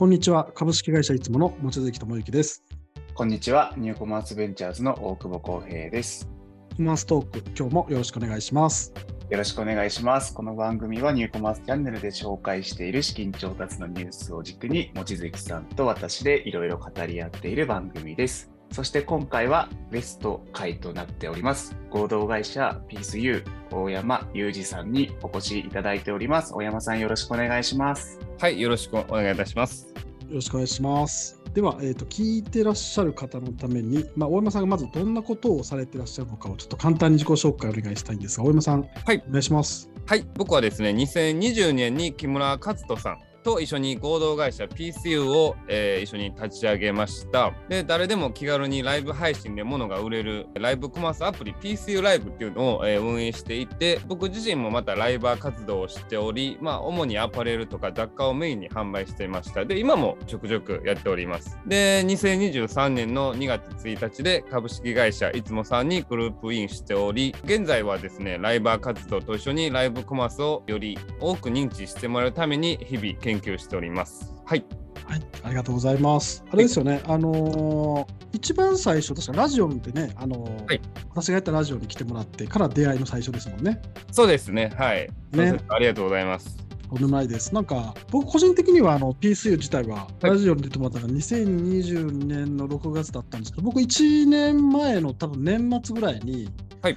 こんにちは。株式会社いつもの望月智之です。こんにちは。ニューコマースベンチャーズの大久保康平です。コマーストーク、今日もよろしくお願いします。よろしくお願いします。この番組はニューコマースチャンネルで紹介している資金調達のニュースを軸に、望月さんと私でいろいろ語り合っている番組です。そして今回はベスト回となっております。合同会社ピース U 大山裕二さんにお越しいただいております。大山さんよろしくお願いします。はい、よろしくお願いいたします。よろしくお願いします。では、えーと、聞いてらっしゃる方のために、まあ、大山さんがまずどんなことをされてらっしゃるのかをちょっと簡単に自己紹介をお願いしたいんですが、大山さん、はいお願いします。はい、僕はですね、2020年に木村勝人さんと一緒に合同会社 PCU を、えー一緒に立ち上げました。で、誰でも気軽にライブ配信で物が売れるライブコマースアプリ PCU ライブっていうのを、えー運営していて、僕自身もまたライバー活動をしており、まあ、主にアパレルとか雑貨をメインに販売していました。で、今もちょくちょくやっております。で、2023年の2月1日で株式会社いつもさんにグループインしており、現在はですね、ライバー活動と一緒にライブコマースをより多く認知してもらうために日々研究しております。はい。はい、ありがとうございます。あれですよね、あのー一番最初、確かラジオでね、あのーはい私がやったラジオに来てもらってから出会いの最初ですもんね。そうですね。はい。ねありがとうございます。とんでもないです。なんか、僕個人的にはあの PSU 自体ははいラジオに出てもらったのが2020年の6月だったんですけど、僕1年前の多分年末ぐらいに、はい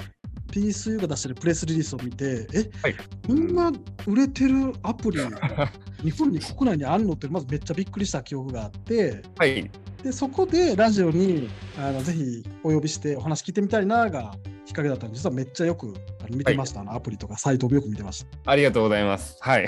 PSU が出してるプレスリリースを見て、え、はいこんな売れてるアプリ、日本に国内にあるのって、まずめっちゃびっくりした記憶があって、はい。でそこでラジオにあのぜひお呼びしてお話聞いてみたいながきっかけだったんで、実はめっちゃよく見てました、あのアプリとかサイトをよく見てました。ありがとうございます。はい。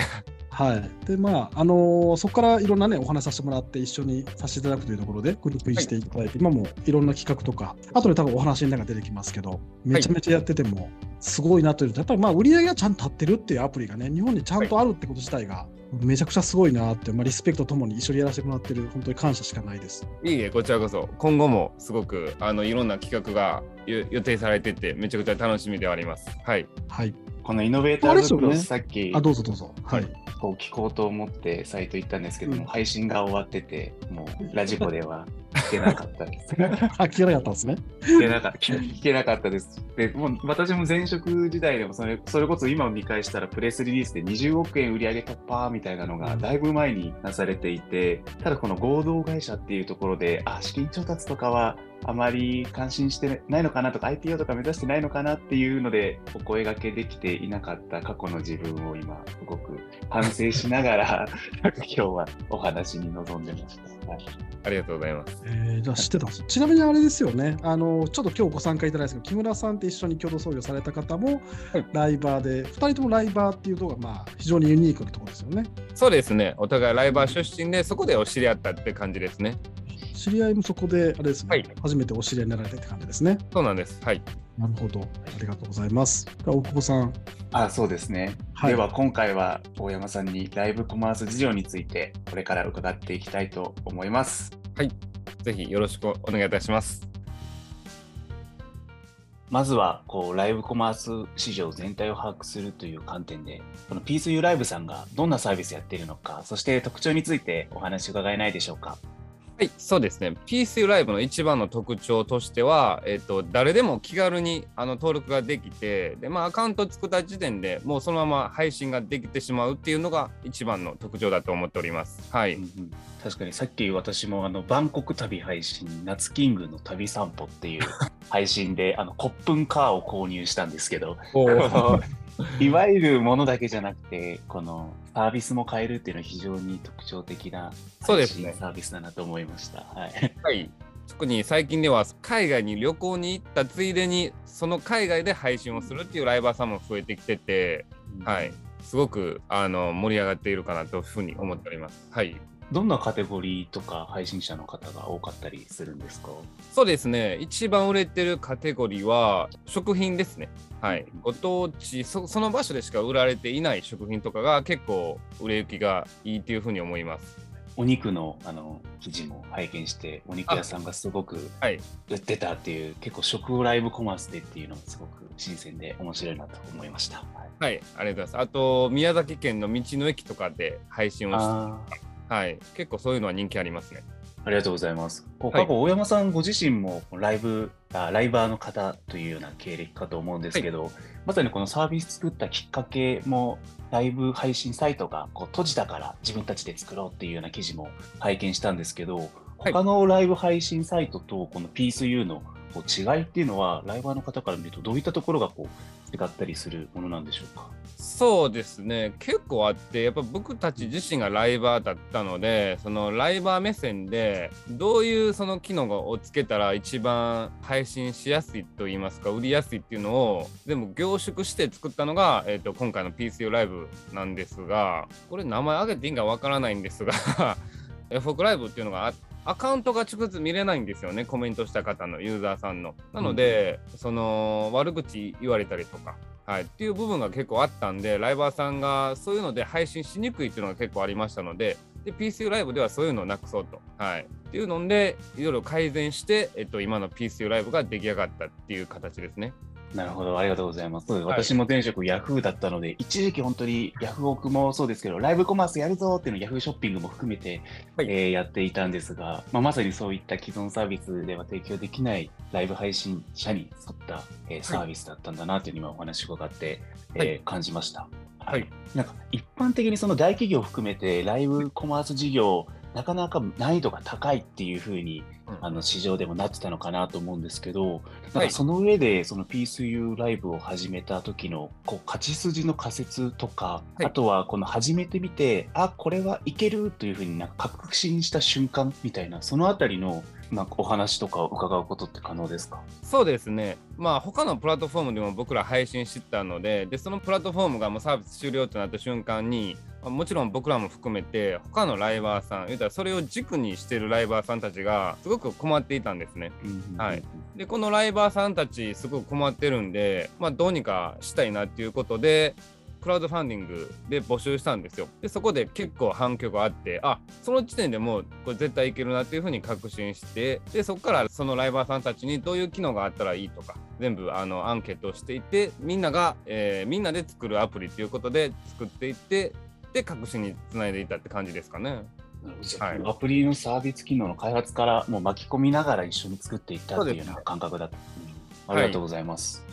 はい。で、まあ、あのーそこからいろんなね、お話しさせてもらって、一緒にさせていただくというところで、グループインしていただいて、今もいろんな企画とか、後で多分お話に中出てきますけど、めちゃめちゃやってても、すごいなというと、やっぱりまあ、売り上げがちゃんと立ってるっていうアプリがね、日本にちゃんとあるってこと自体が、めちゃくちゃすごいなって、まあ、リスペクトともに一緒にやらせてもらってる、本当に感謝しかないです。いいえ、こちらこそ、今後もすごくあのいろんな企画が予予定されてて、めちゃくちゃ楽しみではあります。はい。はい。このイノベーターズプロス、さっきあ、どうぞどうぞ。はい。こう聞こうと思ってサイト行ったんですけども、うん。配信が終わってて、もうラジコでは聞けなかったです。あ、聞けなかったんですね。聞けなかった聞けなかったです。でもう私も前職時代でもそれそれこそ今を見返したらプレスリリースで20億円売り上げ突破みたいなのがだいぶ前になされていて、ただこの合同会社っていうところで、あ、資金調達とかはあまり関心してないのかなとか IPO とか目指してないのかなっていうのでお声掛けできていなかった過去の自分を今すごく反省しながら 今日はお話に臨んでました。はいありがとうございます。えー、じゃあ知ってたんですちなみにあれですよね、あのちょっと今日ご参加いただいたんですけど、木村さんって一緒に共同創業された方もはいライバーで、2人ともライバーっていうところがまあ非常にユニークなところですよね。そうですね。お互いライバー出身で、そこでお知り合ったって感じですね。知り合いもそこで、あれですね、はい初めてお知り合いになられてって感じですね。そうなんです。はい。なるほど、ありがとうございます。大久保さん、あそうですね、はいでは今回は大山さんにライブコマース事情についてこれから伺っていきたいと思います。ぜひよろしくお願いいたします。まずはこうライブコマース市場全体を把握するという観点でこの P2U ライブさんがどんなサービスやっているのかそして特徴についてお話伺えないでしょうか。はい、そうですね。PC ライブの一番の特徴としては、えっと、誰でも気軽にあの登録ができて、で、まあ、アカウント作った時点でもうそのまま配信ができてしまうっていうのが一番の特徴だと思っております。はい。確かにさっき私もあのバンコク旅配信夏キングの旅散歩っていう配信であのコップンカーを購入したんですけど いわゆるものだけじゃなくてこのサービスも変えるっていうのは非常に特徴的なそうですね配信サービスだなと思いました。はいはい。特に最近では海外に旅行に行ったついでにその海外で配信をするっていうライバーさんも増えてきてて、はい、すごくあの盛り上がっているかなというふうに思っております。はい。どんなカテゴリーとか配信者の方が多かったりするんですか？そうですね。一番売れてるカテゴリーは食品ですね。はい。ご当地そ、その場所でしか売られていない食品とかが結構売れ行きがいいというふうに思います。お肉のあの記事も拝見してお肉屋さんがすごくはい。売ってたっていう結構食ライブコマースでっていうのもすごく新鮮で面白いなと思いました。はいはい。ありがとうございます。あと、宮崎県の道の駅とかで配信をしてあはい、結構そういうのは人気ありますね。ありがとうございます。こうはい過去、大山さんご自身もライブあ、ライバーの方というような経歴かと思うんですけど、まさにこのサービス作ったきっかけも、ライブ配信サイトがこう閉じたから自分たちで作ろうっていうような記事も拝見したんですけど、はい他のライブ配信サイトとこの PSU のこう違いっていうのは、ライバーの方から見ると、どういったところがこう違ったりするものなんでしょうか？そうですね結構あってやっぱ僕たち自身がライバーだったのでそのライバー目線でどういうその機能をつけたら一番配信しやすいと言いますか売りやすいっていうのを全部凝縮して作ったのが、えー、と今回の PCU ライブなんですがこれ名前挙げていいんかわからないんですが F4 ライブっていうのがあってアカウントが直接見れないんですよねコメントした方のユーザーさんの。なので、その悪口言われたりとかはい、っていう部分が結構あったんで、ライバーさんがそういうので配信しにくいっていうのが結構ありましたので、で PCU ライブではそういうのをなくそうと。はい、っていうので、いろいろ改善して、えっと、今の PCU ライブが出来上がったっていう形ですね。なるほど、ありがとうございます。はい。私も前職 Yahoo だったので、一時期本当に Yahoo オクもそうですけど、ライブコマースやるぞっていうのを Yahoo ショッピングも含めて、はい。えーやっていたんですが、まあ、まさにそういった既存サービスでは提供できないライブ配信者に沿った、えーサービスだったんだなというのを今お話を伺って、えーはい。感じました。はい。なんか一般的にその大企業を含めてライブコマース事業なかなか難易度が高いっていうふうにうん。あの市場でもなってたのかなと思うんですけど、なんはい。かその上でその PSU ライブを始めた時のこう勝ち筋の仮説とか、はい。あとはこの始めてみてあこれはいけるというふうになんか確信した瞬間みたいなそのあたりのなんかお話とかを伺うことって可能ですか？そうですね。まあ他のプラットフォームでも僕ら配信してたので、でそのプラットフォームがもうサービス終了となった瞬間に、まあもちろん僕らも含めて他のライバーさん、言うたらそれを軸にしてるライバーさんたちがすごく困っていたんですね。はいでこのライバーさんたちすごく困ってるんで、まあ、どうにかしたいなっていうことでクラウドファンディングで募集したんですよ。でそこで結構反響があってあその時点でもうこれ絶対いけるなっていうふうに確信してでそこからそのライバーさんたちにどういう機能があったらいいとか全部あのアンケートをしていってみんなが、えーみんなで作るアプリということで作っていってで確信につないでいったって感じですかね。はい。アプリのサービス機能の開発からもう巻き込みながら一緒に作っていったっていうような感覚だった、うん。ありがとうございます。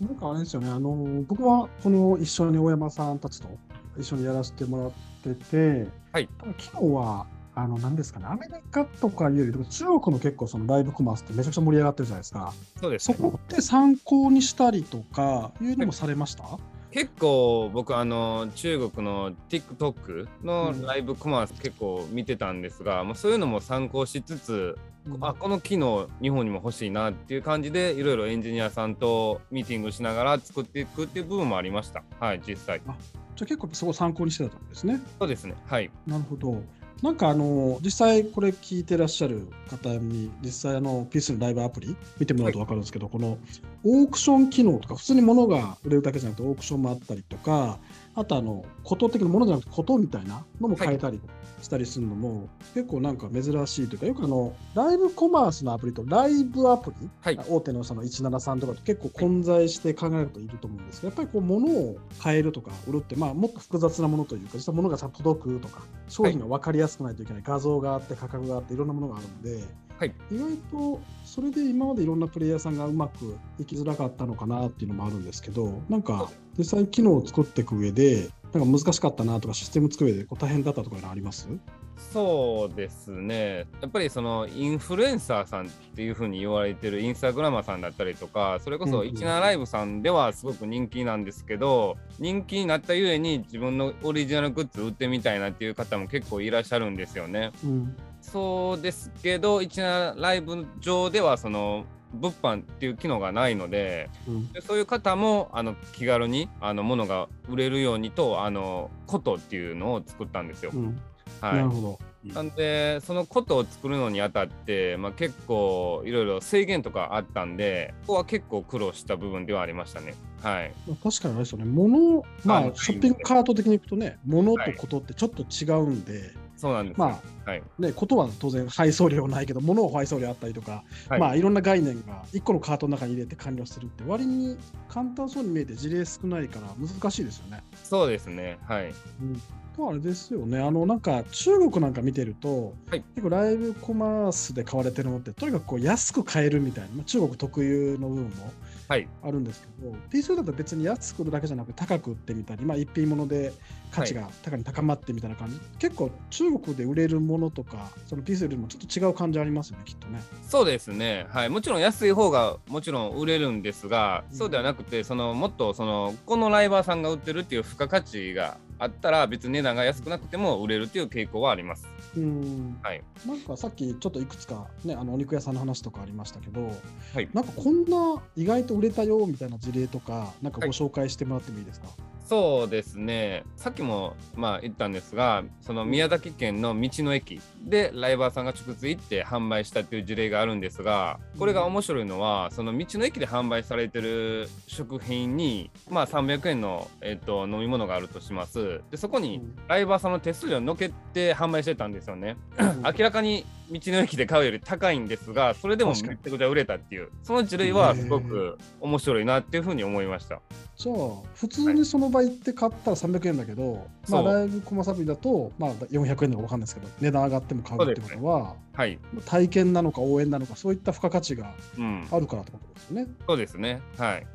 なんかあれですよね、あの僕はこの一緒に大山さんたちと一緒にやらせてもらってて、はい。ただ昨日は、あの何ですかね、アメリカとかいうより、中国の結構そのライブコマースってめちゃくちゃ盛り上がってるじゃないですか。そうですそこって参考にしたりとかいうのもされました、結構僕あの中国の TikTok のライブコマース結構見てたんですが、まあ、そういうのも参考しつつ、あこの機能日本にも欲しいなっていう感じでいろいろエンジニアさんとミーティングしながら作っていくっていう部分もありました。はい実際。じゃあ結構そこ参考にしてたんですね。そうですね。はい。なるほど。なんかあの実際これ聞いてらっしゃる方に実際あの PC のライブアプリ見てもらうと分かるんですけど、このオークション機能とか普通に物が売れるだけじゃなくてオークションもあったりとかあとあのこと的なものじゃなくてことみたいなのも変えたりしたりするのも、結構なんか珍しいというかよくあのライブコマースのアプリとライブアプリ、はい。大手のその173とかと結構混在して考えるといると思うんですけど、やっぱりこう物を変えるとか売るって、まあ、もっと複雑なものというか実は物がちゃんと届くとか商品が分かりやすくないといけない、画像があって価格があっていろんなものがあるので、はい。意外とそれで今までいろんなプレイヤーさんがうまくいきづらかったのかなっていうのもあるんですけどなんか実際機能を作っていく上でなんか難しかったなとかシステム作る上でこう大変だったとかいうのあります？そうですね。やっぱりそのインフルエンサーさんっていうふうに言われてるインスタグラマーさんだったりとかそれこそうんうん。17ライブさんではすごく人気なんですけど人気になったゆえに自分のオリジナルグッズ売ってみたいなっていう方も結構いらっしゃるんですよね。うんそうですけど17ライブ上ではその物販っていう機能がないのでうん。でそういう方もあの気軽にあの物が売れるようにとあのことっていうのを作ったんですよ。うん。はい。なるほど。なんでそのことを作るのにあたって、まあ、結構いろいろ制限とかあったんでここは結構苦労した部分ではありましたね。はい、まあ確かにあれですよね、物、まあはい、ショッピングカート的にいくとね、物とことってちょっと違うんで、そうなんですよ。まはいね、ことは当然配送料ないけど、物を配送料あったりとか、はいまあいろんな概念が1個のカートの中に入れて完了するって、割に簡単そうに見えて事例少ないから難しいですよね。そうですね。はい。うんあれですよね、あのなんか中国なんか見てると、はい。結構ライブコマースで買われてるのって、とにかくこう安く買えるみたいな、まあ中国特有の部分もはい。あるんですけど、PC だと別に安く売るだけじゃなくて高く売ってみたり、まあ、一品物で価値が高に高まってみたいな感じ、結構中国で売れるものとか、その PC よりもちょっと違う感じありますよね、きっとね。そうですね、はい、もちろん安い方がもちろん売れるんですが、うん。そうではなくて、そのもっとそのこのライバーさんが売ってるっていう付加価値があったら、別に値段が安くなくても売れるっていう傾向はあります。うんはい、なんかさっきちょっといくつか、ね、あのお肉屋さんの話とかありましたけど、はいなんかこんな意外と売れたよみたいな事例とか、なんかはいご紹介してもらってもいいですか？そうですね、さっきもまあ言ったんですが、その宮崎県の道の駅でライバーさんが直接行って販売したっていう事例があるんですが、これが面白いのは、その道の駅で販売されてる食品に、まあ、300円の、えっと飲み物があるとします。でそこにライバーさんの手数料をのけて販売してたんですよね。明らかに道の駅で買うより高いんですが、それでもめちゃくちゃ売れたっていう、その事例はすごく面白いなっていうふうに思いました。じゃあ、普通にその場行って買ったら300円だけど、まあ、ライブコマサビだと、まあ、400円とかわかんないですけど、値段上がっても買うってことは、はい。体験なのか応援なのか、そういった付加価値がうん。あるからってことですよね。そうですね。はい。なる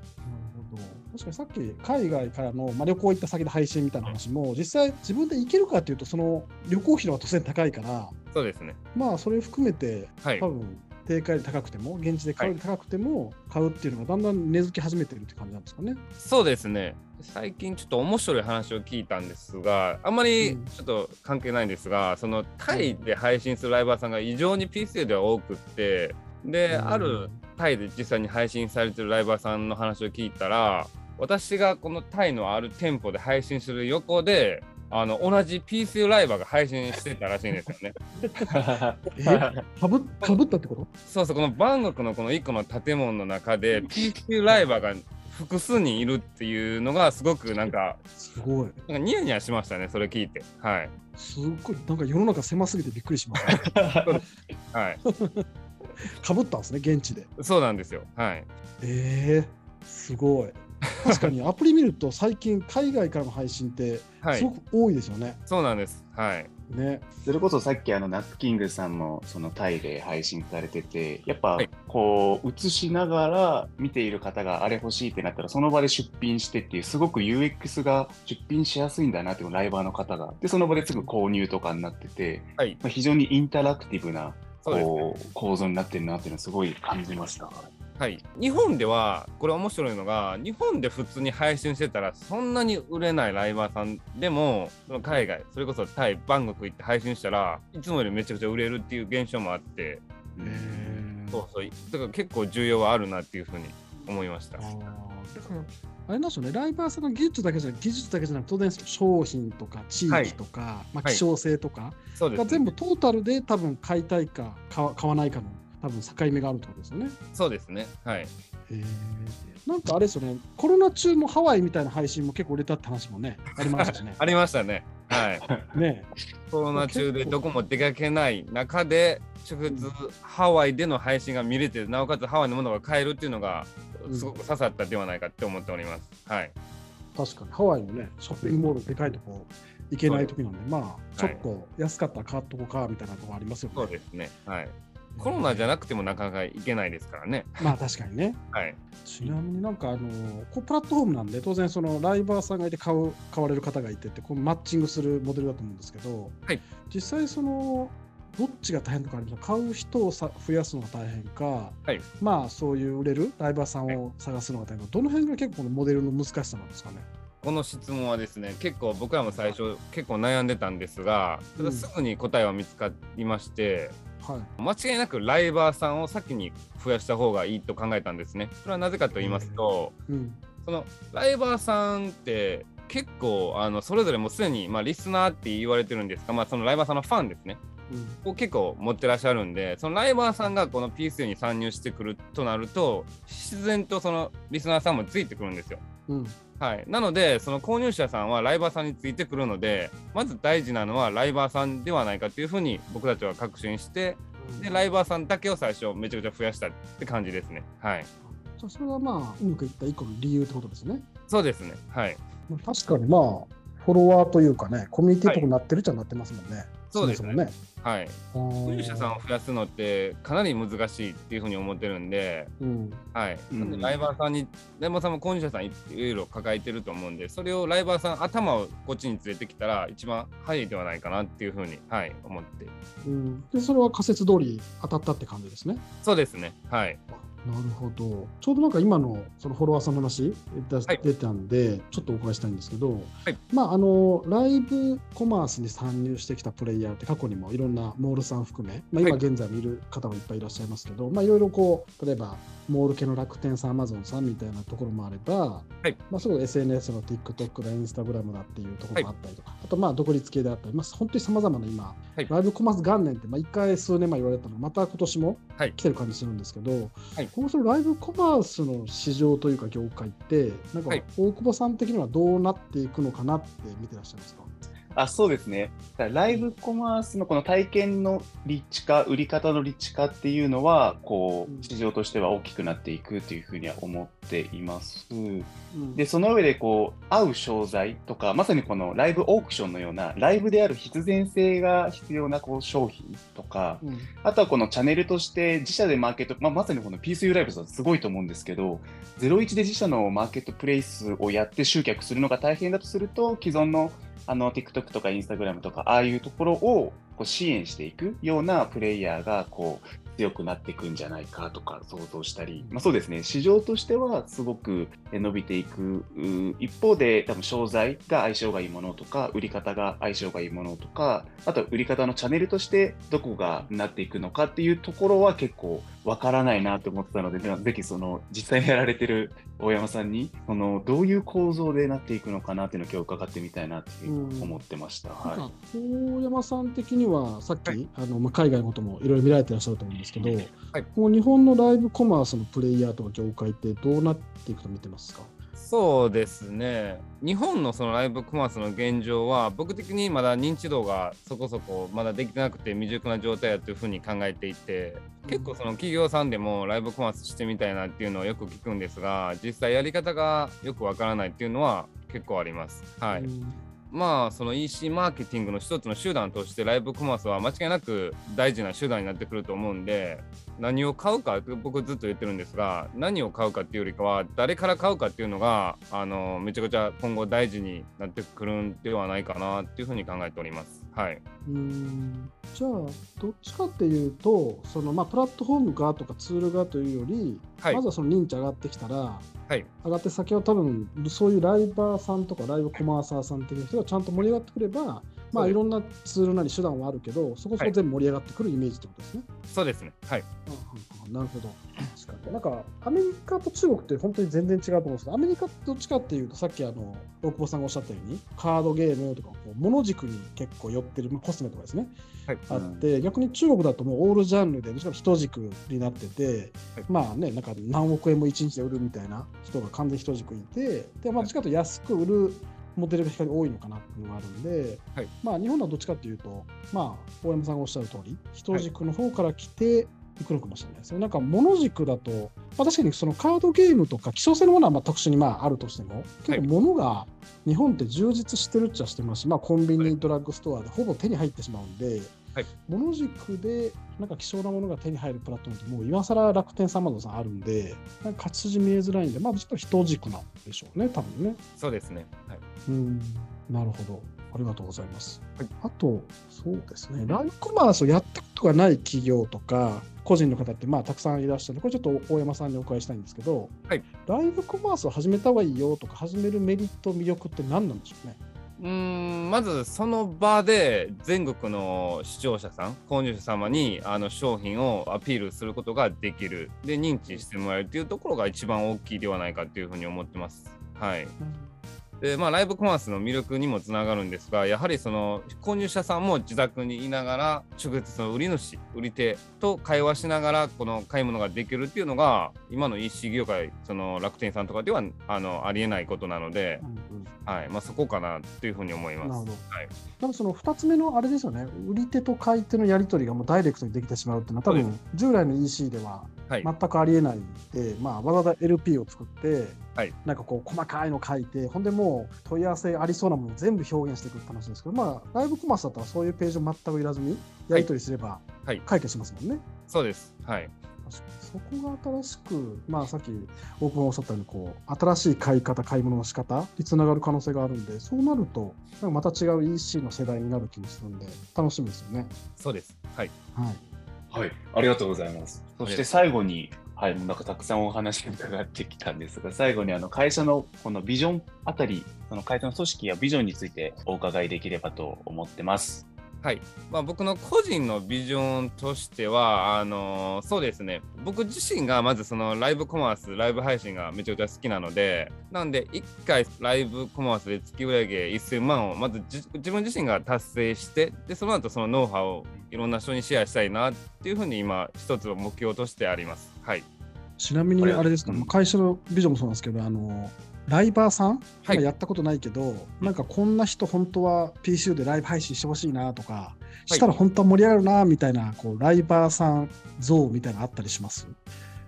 ほど確かにさっき海外からの、まあ、旅行行った先で配信みたいな話も実際自分で行けるかっていうとその旅行費の方が当然高いからそうですね。まあそれ含めてはい多。分定価より高くても現地で買うより高くても買うっていうのがだんだん根付き始めてるって感じなんですかね。そうですね。最近ちょっと面白い話を聞いたんですが、あんまりうん。ちょっと関係ないんですが、そのタイで配信するライバーさんが異常に PC では多くって、で、うん。あるタイで実際に配信されてるライバーさんの話を聞いたら、私がこのタイのある店舗で配信する横で、あの同じ PC ライバーが配信してたらしいんですよね。え？かぶかぶったってこと？そうそう、このバンコクのこの1個の建物の中で PC ライバーが複数人いるっていうのがすごくなんか、すごい。なんかニヤニヤしましたね、それ聞いて。はい。すごい。なんか世の中狭すぎてびっくりしました。はい。かぶったんですね、現地で。そうなんですよ。はい。えー、すごい。確かにアプリ見ると最近海外からの配信ってはい。すごく多いですよね。そうなんです。はい。ね。それこそさっきあのナッツキングさんもそのタイで配信されててやっぱはいこう映しながら見ている方があれ欲しいってなったらその場で出品してっていうすごく UX が出品しやすいんだなっていうライバーの方がでその場ですぐ購入とかになってて、はい。まあ、非常にインタラクティブな。こう構造になってるなっていうのはすごい感じました。はい。日本では、これ面白いのが、日本で普通に配信してたら、そんなに売れないライバーさんでも、その海外、それこそタイ、バンコク行って配信したら、いつもよりめちゃくちゃ売れるっていう現象もあって、えー。そうそう。だから結構需要はあるなっていうふうに思いました。あ。れなんですよね、ライバーさんの技術だけじゃなく技術だけじゃなく当然商品とか地域とか、まあ、はい。希少性とかそうです、が全部トータルで多分買いたいか買わ買わないかの多分境目があるってことですよね。そうですね。はい。へーなんかあれですよね、コロナ中もハワイみたいな配信も結構売れたって話もね、ありましたしね。ありましたね。はい。ねコロナ中でどこも出かけない中で、直接ハワイでの配信が見れて、なおかつハワイのものが買えるっていうのが、すごく刺さったではないかって思っております。はい。確かにハワイのね、ショッピングモールでかいとこ行けない時なんで、まあ、ちょっと安かったら買っとこうかみたいなとこありますよね。そうですね。はい。コロナじゃなくてもなかなか行けないですからね。まあ確かにね。はい。ちなみになんかあのこうプラットフォームなんで当然そのライバーさんがいて買う買われる方がいてってこうマッチングするモデルだと思うんですけど、はい実際そのどっちが大変とかありますか買う人をさ増やすのが大変か、はいまあそういう売れるライバーさんを探すのが大変かどの辺が結構このモデルの難しさなんですかね？この質問はですね、結構僕らも最初結構悩んでたんですが、ただすぐに答えは見つかりまして、はい。間違いなくライバーさんを先に増やした方がいいと考えたんですね。それはなぜかと言いますと、うん。そのライバーさんって結構あのそれぞれもうすでに、まあ、リスナーって言われてるんですが、まあ、そのライバーさんのファンですね。うん。を結構持ってらっしゃるんで、そのライバーさんがこの PC に参入してくるとなると、自然とそのリスナーさんもついてくるんですよ。うん。はい、なので、その購入者さんはライバーさんについてくるので、まず大事なのはライバーさんではないかというふうに僕たちは確信して、でライバーさんだけを最初めちゃくちゃ増やしたって感じですね。はい。じゃあそれはまあうまくいった一個の理由ってことですね。そうですね。はい。まあ確かにまあフォロワーというかね、コミュニティっぽくなってるっちゃなってますもんね。そうですねもね。はい。購入者さんを増やすのってかなり難しいっていうふうに思ってるんで、うん。はい。うんなんでライバーさんに、ライバーさんも購入者さんいろいろ抱えてると思うんで、それをライバーさん頭をこっちに連れてきたら一番早いではないかなっていうふうに、はい、思って。うん、でそれは仮説通り当たったって感じですね。そうですね。はい。なるほど。ちょうどなんか今のそのフォロワーさんの話出しはい。出たんで、ちょっとお伺いしたいんですけど、はい。まああのライブコマースに参入してきたプレイヤーって過去にもいろんなモールさん含め、まあ、今はい。現在見る方もいっぱいいらっしゃいますけど、まあいろいろこう例えばモール系の楽天さん、アマゾンさんみたいなところもあれば、い。まあすごい SNS の TikTok だ、Instagram だっていうところもあったりとか、あとまあ独立系であったり、まあ本当に様々な今、はい。ライブコマース元年ってまあ一回数年前言われたのがまた今年もはい。来てる感じするんですけど、はい今後そのライブコマースの市場というか業界って、なんかはい。大久保さん的にはどうなっていくのかなって見てらっしゃいますか、あそうですね。ライブコマースのこの体験の立地化、売り方の立地化っていうのは、こうんう、市場としては大きくなっていくというふうには思っています。うんで、その上で、こう、合う商材とか、まさにこのライブオークションのような、ライブである必然性が必要なこう商品とか、うんあとはこのチャンネルとして自社でマーケット、まあ、まさにこの PSU ライブさんすごいと思うんですけど、01で自社のマーケットプレイスをやって集客するのが大変だとすると、既存のあの TikTok とか Instagram とか、ああいうところをこう支援していくようなプレイヤーがこう強くなっていくんじゃないかとか想像したり、まあ、そうですね、市場としてはすごくえ伸びていく。う一方で、多分商材が相性がいいものとか、売り方が相性がいいものとか、あとは売り方のチャンネルとしてどこがなっていくのかっていうところは結構わからないなと思ってたので、ぜひその実際にやられてる大山さんに、そのどういう構造でなっていくのかなっていうのを今日伺ってみたいなって思ってました。大山さん的にはさっき、あのまあ、海外のこともいろいろ見られてらっしゃると思うんですけど、もう日本のライブコマースのプレイヤーとか業界ってどうなっていくと見てますか？そうですね。日本のそのライブコマースの現状は、僕的にまだ認知度がそこそこまだできてなくて未熟な状態だというふうに考えていて、結構その企業さんでもライブコマースしてみたいなっていうのはよく聞くんですが、実際やり方がよくわからないっていうのは結構あります。はい。うんまあその EC マーケティングの一つの手段としてライブコマースは間違いなく大事な手段になってくると思うんで何を買うか僕ずっと言ってるんですが何を買うかっていうよりかは誰から買うかっていうのがあのめちゃくちゃ今後大事になってくるんではないかなっていうふうに考えております。はい。うんじゃあどっちかっていうとその、まあ、プラットフォーム側とかツール側というより、はいまずはその認知上がってきたらはい。上がって先は多分そういうライバーさんとかライブコマーサーさん的な人がちゃんと盛り上がってくれば、まあ、いろんなツールなり手段はあるけどそこそこ全部盛り上がってくるイメージってことですね。そうですね。はい。うんうんうんなるほど。なんか、アメリカと中国って本当に全然違うと思うんですけど、アメリカどっちかっていうと、さっきあの、大久保さんがおっしゃったように、カードゲームとか、こう物軸に結構寄ってる、まあ、コスメとかですね、はい。あって、逆に中国だともうオールジャンルで、どっちかというと一軸になってて、はい。まあね、なんか何億円も1日で売るみたいな人が完全に一軸いて、で、まあ、どっちかと安く売るモデルが多いのかなっていうのがあるんで、はい。まあ、日本はどっちかっていうと、まあ、大山さんがおっしゃる通り、一軸の方から来て、いくのかもしれないですよ。なんか物軸だと、まあ、確かにそのカードゲームとか希少性のものはまあ特殊にまああるとしても、結構物が日本って充実してるっちゃしてますし、まあ、コンビニ、ドラッグストアでほぼ手に入ってしまうんで、はい物軸でなんか希少なものが手に入るプラットフォームってもう今更楽天さん、アマゾンさんあるんで、なんか勝ち筋見えづらいんで、まあ、ちょっと一軸なんでしょうね、多分ね。そうですね。はい。うん、なるほど。ありがとうございます。はいあと、そうですね、ライブコマースをやったことがない企業とか、個人の方ってまあたくさんいらっしゃるので、これちょっと大山さんにお伺いしたいんですけど、はいライブコマースを始めた方がいいよとか、始めるメリット、魅力って何なんでしょうね？うーんまずその場で全国の視聴者さん購入者様にあの商品をアピールすることができるで認知してもらえるっていうところが一番大きいではないかっていうふうに思ってます。はい、でまあライブコマースの魅力にもつながるんですがやはりその購入者さんも自宅にいながら直接その売り主売り手と会話しながらこの買い物ができるっていうのが今の EC 業界その楽天さんとかではあのありえないことなので、うんうん。はい。まあ、そこかなというふうに思います。なるほど。はい。多分その2つ目のあれですよね、売り手と買い手のやり取りがもうダイレクトにできてしまうっていうのは、多分従来の EC でははい全くありえないんで、まあ、わざわざ LP を作って、はいなんかこう細かいの書いてほんでもう問い合わせありそうなものを全部表現していくって話ですけど、まあ、ライブコマースだったらそういうページを全くいらずにやり取りすればはい解決しますもんね。そうです。はい。そこが新しく、まあ、さっき大久保がおっしゃったようにこう新しい買い方買い物の仕方につながる可能性があるんでそうなるとなんかまた違う EC の世代になる気もするんで楽しみですよね。そうです。はい。はい、はい、ありがとうございます。そして最後に、はい、なんかたくさんお話伺ってきたんですが、最後にあの会社のこのビジョンあたり、その会社の組織やビジョンについてお伺いできればと思ってます。はい。まあ、僕の個人のビジョンとしてはあのそうですね。僕自身がまずそのライブコマースライブ配信がめちゃくちゃ好きなのでなんで1回ライブコマースで月売上1000万をまずじ自分自身が達成してでその後そのノウハウをいろんな人にシェアしたいなっていうふうに今一つの目標としてあります。はい、ちなみにあれですか、うんまあ会社のビジョンもそうなんですけどあのライバーさん、はい。まあやったことないけどなんかこんな人本当は PCU でライブ配信してほしいなとかしたら本当は盛り上がるなみたいなこうライバーさん像みたいなのあったりします？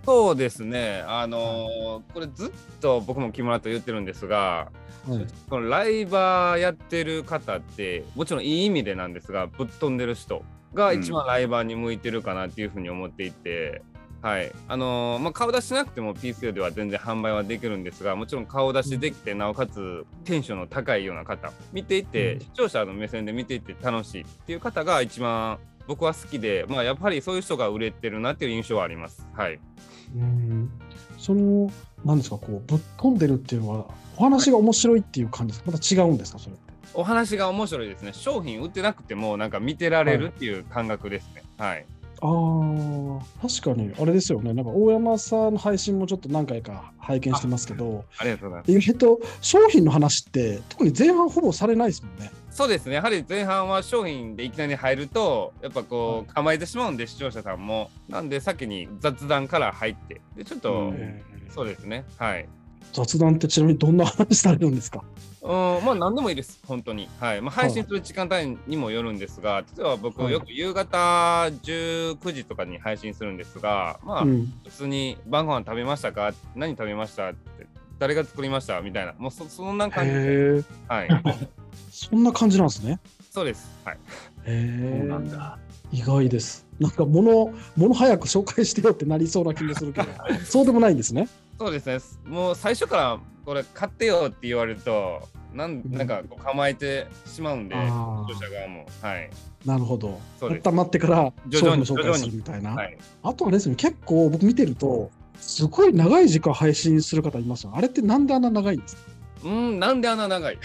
そうですね。あのこれずっと僕も木村と言ってるんですがはい。このライバーやってる方ってもちろんいい意味でなんですがぶっ飛んでる人が一番ライバーに向いてるかなっていうふうに思っていて、はい。あのーまあ、顔出ししなくても PCO では全然販売はできるんですがもちろん顔出しできてなおかつテンションの高いような方。見ていて、うん。視聴者の目線で見ていて楽しいっていう方が一番僕は好きで、まあ、やっぱりそういう人が売れてるなっていう印象はあります。はい。うん。そのなんですかこうぶっ飛んでるっていうのはお話が面白いっていう感じですか？また違うんですかそれって？お話が面白いですね。商品売ってなくてもなんか見てられるっていう感覚ですね。はいあー確かにあれですよねなんか大山さんの配信もちょっと何回か拝見してますけどありがとうございます。意外と商品の話って特に前半ほぼされないですもんね。そうですね、やはり前半は商品でいきなり入ると、やっぱこう、構えてしまうんで、視聴者さんも。なんで、先に雑談から入って、でちょっと、うんそうですね、はい。雑談ってちなみにどんな話されるんですか？うん、まあ、何でもいいです、本当に。はい。まあ、配信する時間帯にもよるんですが、例えば僕、はいよく夕方19時とかに配信するんですが、まあ、うん、普通に晩ご飯食べましたか？何食べました？って、誰が作りました？みたいな、もうそそんな感じで、へえ、はい。そんな感じなんですね？そうです。はい。へえそうなん、だ。意外です。なんか物、物早く紹介してよってなりそうな気もするけど、そうでもないんですね。そうですね。もう最初からこれ買ってよって言われると、なんなんかこう構えてしまうんで、視者側も。はい。あ、なるほど。そうです温まってから徐々に商品の紹介するみたいな。はい。あとあれですね、結構僕見てると、すごい長い時間配信する方いますよ。あれってなんであんな長いんですか？うん、なんであんな長い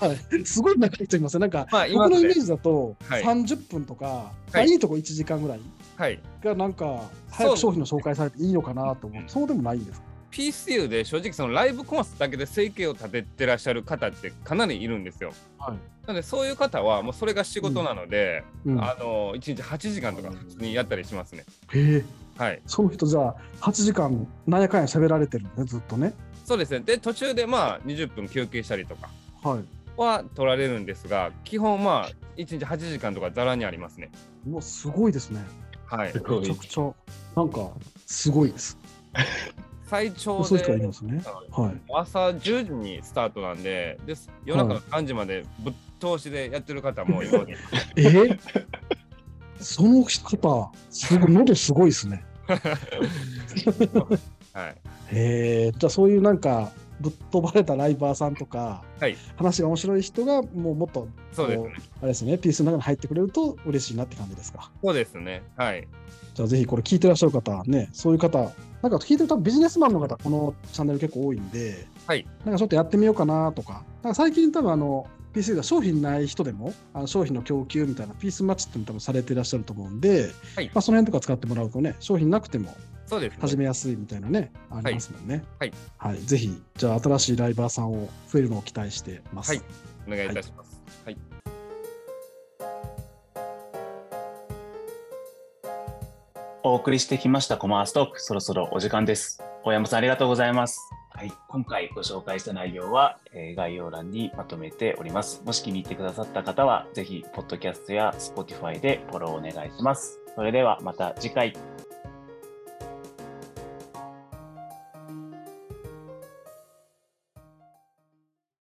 はい、すごい長い人いますね。なんか、まあ、僕のイメー。ジだと、はい30分とか、まあはいいいとこ1時間ぐらいはい。がなんか、早く商品の紹介されていいのかなと思う。そうでもないんですか？PCU で正直そのライブコマースだけで生計を立ててらっしゃる方ってかなりいるんですよ。はい。なのでそういう方はもうそれが仕事なので、うん、へあの1日8時間とか普通にやったりしますね。え、はい。その人じゃあ、8時間、なんやかんや喋られてるね、ずっとね。そうですね。で、途中でまあ20分休憩したりとかはい。は取られるんですが、基本まあ1日8時間とかざらにありますね。うわ、すごいですね。はいめちゃくちゃ、なんか、すごいです。最長でますね。はい。朝10時にスタートなんで、で夜中の3時までぶっ通しでやってる方もいます。え？ーその方、すごい、喉すごいですね。はい。へえ、じゃあそういうなんか、ぶっ飛ばれたライバーさんとか、はい話が面白い人が、もうもっと、そうですね。あれですね、ピースの中に入ってくれると嬉しいなって感じですか？そうですね。はい。じゃあぜひこれ聞いてらっしゃる方、ね、そういう方、なんか聞いてるとビジネスマンの方、このチャンネル結構多いんで、はい。なんかちょっとやってみようかなとか、なんか最近多分あの、PC が商品ない人でも、あの商品の供給みたいなピースマッチっていうの多分されていらっしゃると思うんで、はいまあ、その辺とか使ってもらうとね、商品なくてもそうです、ね。始めやすいみたいなね、ありますもんね。はい。はい。ぜひ、じゃあ新しいライバーさんを増えるのを期待してます。はいお願いいたします。はい。お送りしてきましたコマーストーク、そろそろお時間です。大山さん、ありがとうございます。はい、今回ご紹介した内容は、えー概要欄にまとめております。もし気に入ってくださった方は、ぜひ、ポッドキャストや Spotify でフォローお願いします。それではまた次回。